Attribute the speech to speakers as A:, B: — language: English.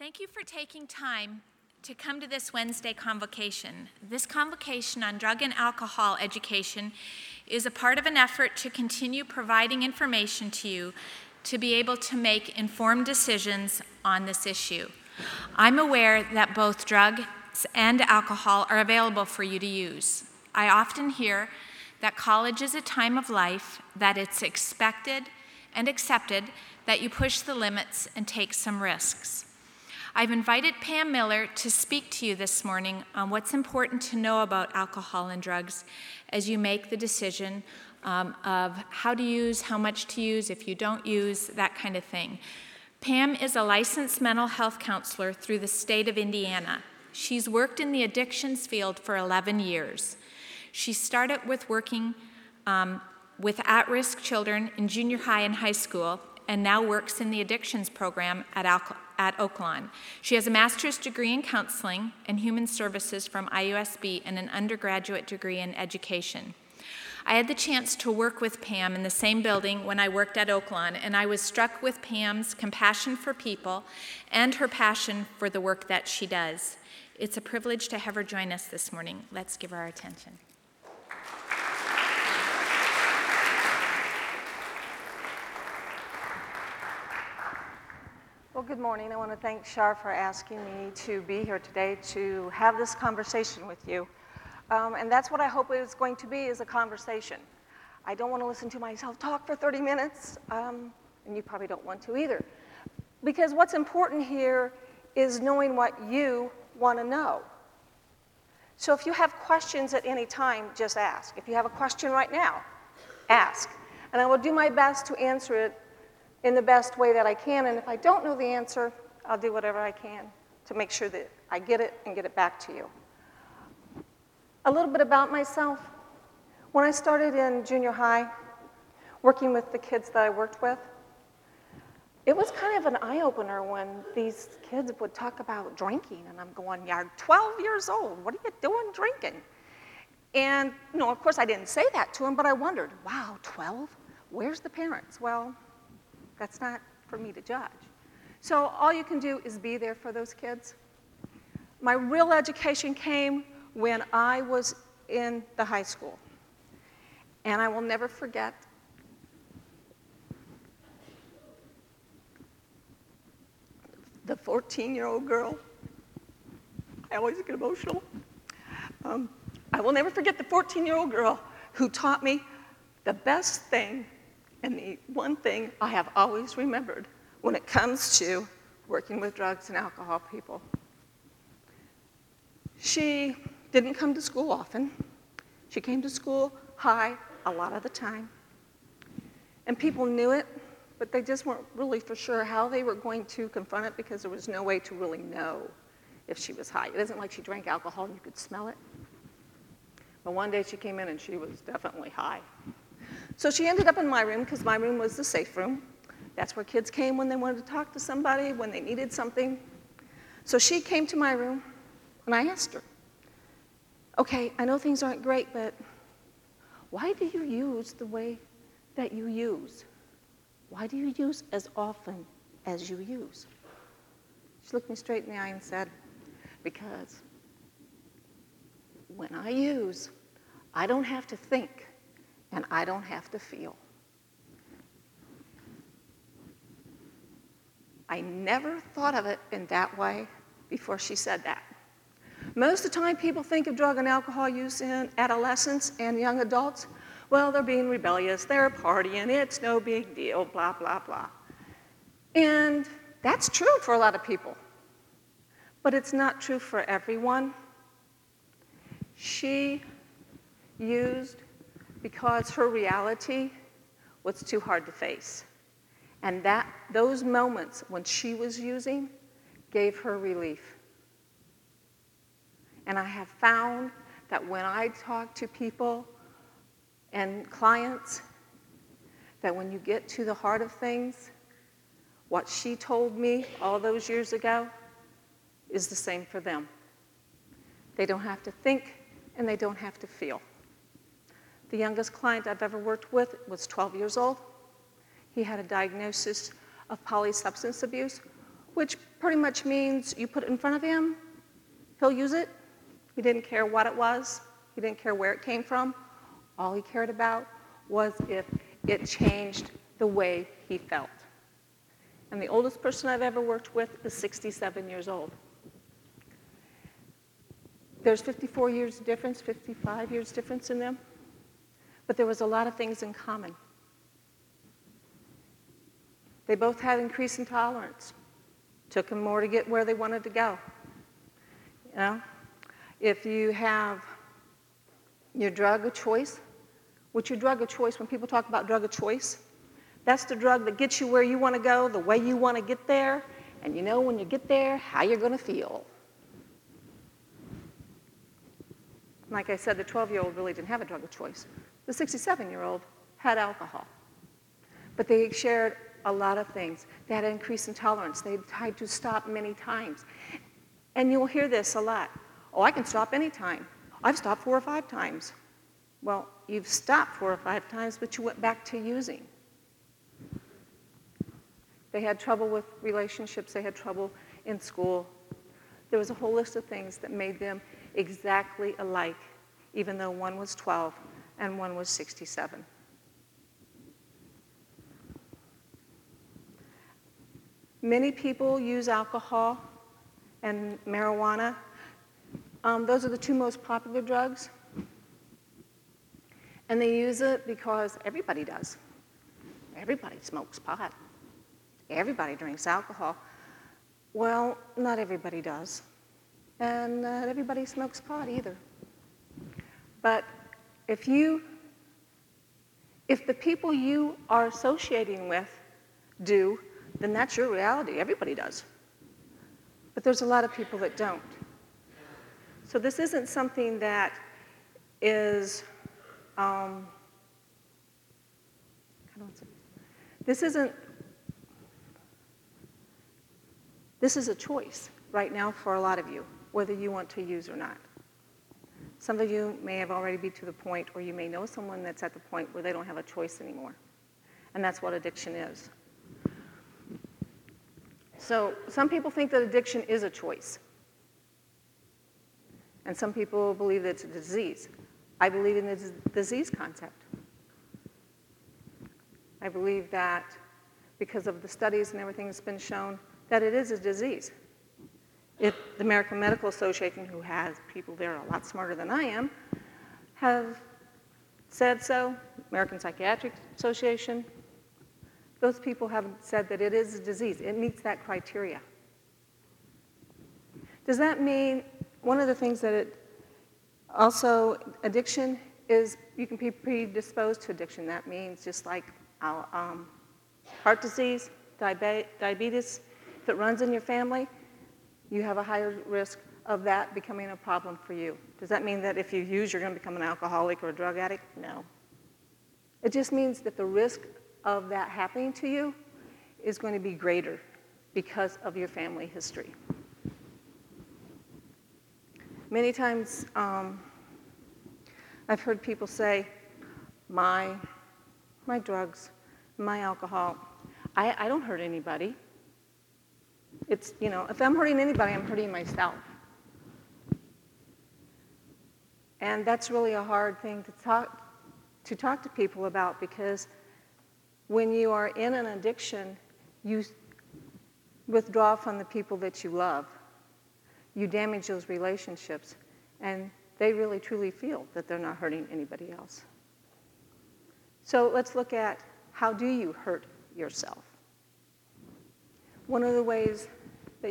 A: Thank you for taking time to come to this Wednesday convocation. This convocation on drug and alcohol education is a part of an effort to continue providing information to you to be able to make informed decisions on this issue. I'm aware that both drugs and alcohol are available for you to use. I often hear that college is a time of life, that it's expected and accepted that you push the limits and take some risks. I've invited Pam Miller to speak to you this morning on what's important to know about alcohol and drugs as you make the decision um, of how to use, how much to use, if you don't use, that kind of thing. Pam is a licensed mental health counselor through the state of Indiana. She's worked in the addictions field for 11 years. She started with working um, with at risk children in junior high and high school and now works in the addictions program at, Al- at. She has a master's degree in counseling and human services from IUSB and an undergraduate degree in education. I had the chance to work with Pam in the same building when I worked at Oaklawn, and I was struck with Pam's compassion for people and her passion for the work that she does. It's a privilege to have her join us this morning. Let's give her our attention.
B: Well, good morning. I want to thank Shar for asking me to be here today to have this conversation with you. Um, and that's what I hope it's going to be is a conversation. I don't want to listen to myself talk for 30 minutes, um, and you probably don't want to either. Because what's important here is knowing what you want to know. So if you have questions at any time, just ask. If you have a question right now, ask. And I will do my best to answer it in the best way that I can. And if I don't know the answer, I'll do whatever I can to make sure that I get it and get it back to you. A little bit about myself. When I started in junior high, working with the kids that I worked with, it was kind of an eye opener when these kids would talk about drinking, and I'm going, You're 12 years old, what are you doing drinking? And, you know, of course, I didn't say that to them, but I wondered, Wow, 12? Where's the parents? Well, that's not for me to judge. So all you can do is be there for those kids. My real education came when I was in the high school. And I will never forget the 14 year old girl. I always get emotional. Um, I will never forget the 14 year old girl who taught me the best thing and the one thing I have always remembered when it comes to working with drugs and alcohol people. She didn't come to school often. She came to school high a lot of the time. And people knew it, but they just weren't really for sure how they were going to confront it because there was no way to really know if she was high. It isn't like she drank alcohol and you could smell it. But one day she came in and she was definitely high. So she ended up in my room because my room was the safe room. That's where kids came when they wanted to talk to somebody, when they needed something. So she came to my room and I asked her, okay, I know things aren't great, but why do you use the way that you use? Why do you use as often as you use? She looked me straight in the eye and said, Because when I use, I don't have to think and I don't have to feel. I never thought of it in that way before she said that. Most of the time, people think of drug and alcohol use in adolescents and young adults. Well, they're being rebellious, they're partying, it's no big deal, blah, blah, blah. And that's true for a lot of people. But it's not true for everyone. She used because her reality was too hard to face. And that, those moments when she was using gave her relief. And I have found that when I talk to people and clients, that when you get to the heart of things, what she told me all those years ago is the same for them. They don't have to think and they don't have to feel. The youngest client I've ever worked with was 12 years old. He had a diagnosis of polysubstance abuse, which pretty much means you put it in front of him, he'll use it. He didn't care what it was, he didn't care where it came from. All he cared about was if it changed the way he felt. And the oldest person I've ever worked with is 67 years old. There's 54 years difference, 55 years difference in them, but there was a lot of things in common. They both had increase in tolerance. Took them more to get where they wanted to go. You know, if you have your drug of choice, what's your drug of choice? When people talk about drug of choice, that's the drug that gets you where you want to go, the way you want to get there, and you know when you get there how you're going to feel. Like I said, the 12 year old really didn't have a drug of choice. The 67 year old had alcohol. But they shared a lot of things. They had an increase in tolerance. They tried to stop many times. And you'll hear this a lot. Oh, I can stop anytime. I've stopped four or five times. Well, you've stopped four or five times, but you went back to using. They had trouble with relationships, they had trouble in school. There was a whole list of things that made them exactly alike, even though one was 12 and one was 67. Many people use alcohol and marijuana. Um, those are the two most popular drugs. And they use it because everybody does. Everybody smokes pot. Everybody drinks alcohol. Well, not everybody does. And not everybody smokes pot either. But if you, if the people you are associating with do, then that's your reality. Everybody does. But there's a lot of people that don't. So this isn't something that is, um, this isn't, this is a choice right now for a lot of you, whether you want to use or not. Some of you may have already be to the point, or you may know someone that's at the point where they don't have a choice anymore. And that's what addiction is. So some people think that addiction is a choice. And some people believe that it's a disease. I believe in the disease concept. I believe that because of the studies and everything that's been shown, that it is a disease. The American Medical Association, who has people there a lot smarter than I am, have said so, American Psychiatric Association, those people have said that it is a disease. It meets that criteria. Does that mean one of the things that it also addiction is you can be predisposed to addiction. That means just like our, um, heart disease, diabetes, if it runs in your family, you have a higher risk of that becoming a problem for you. Does that mean that if you use, you're going to become an alcoholic or a drug addict? No. It just means that the risk of that happening to you is going to be greater because of your family history. Many times um, I've heard people say, my, my drugs, my alcohol, I, I don't hurt anybody. It's, you know, if I'm hurting anybody, I'm hurting myself. And that's really a hard thing to talk, to talk to people about because when you are in an addiction, you withdraw from the people that you love. You damage those relationships, and they really truly feel that they're not hurting anybody else. So let's look at how do you hurt yourself? One of the ways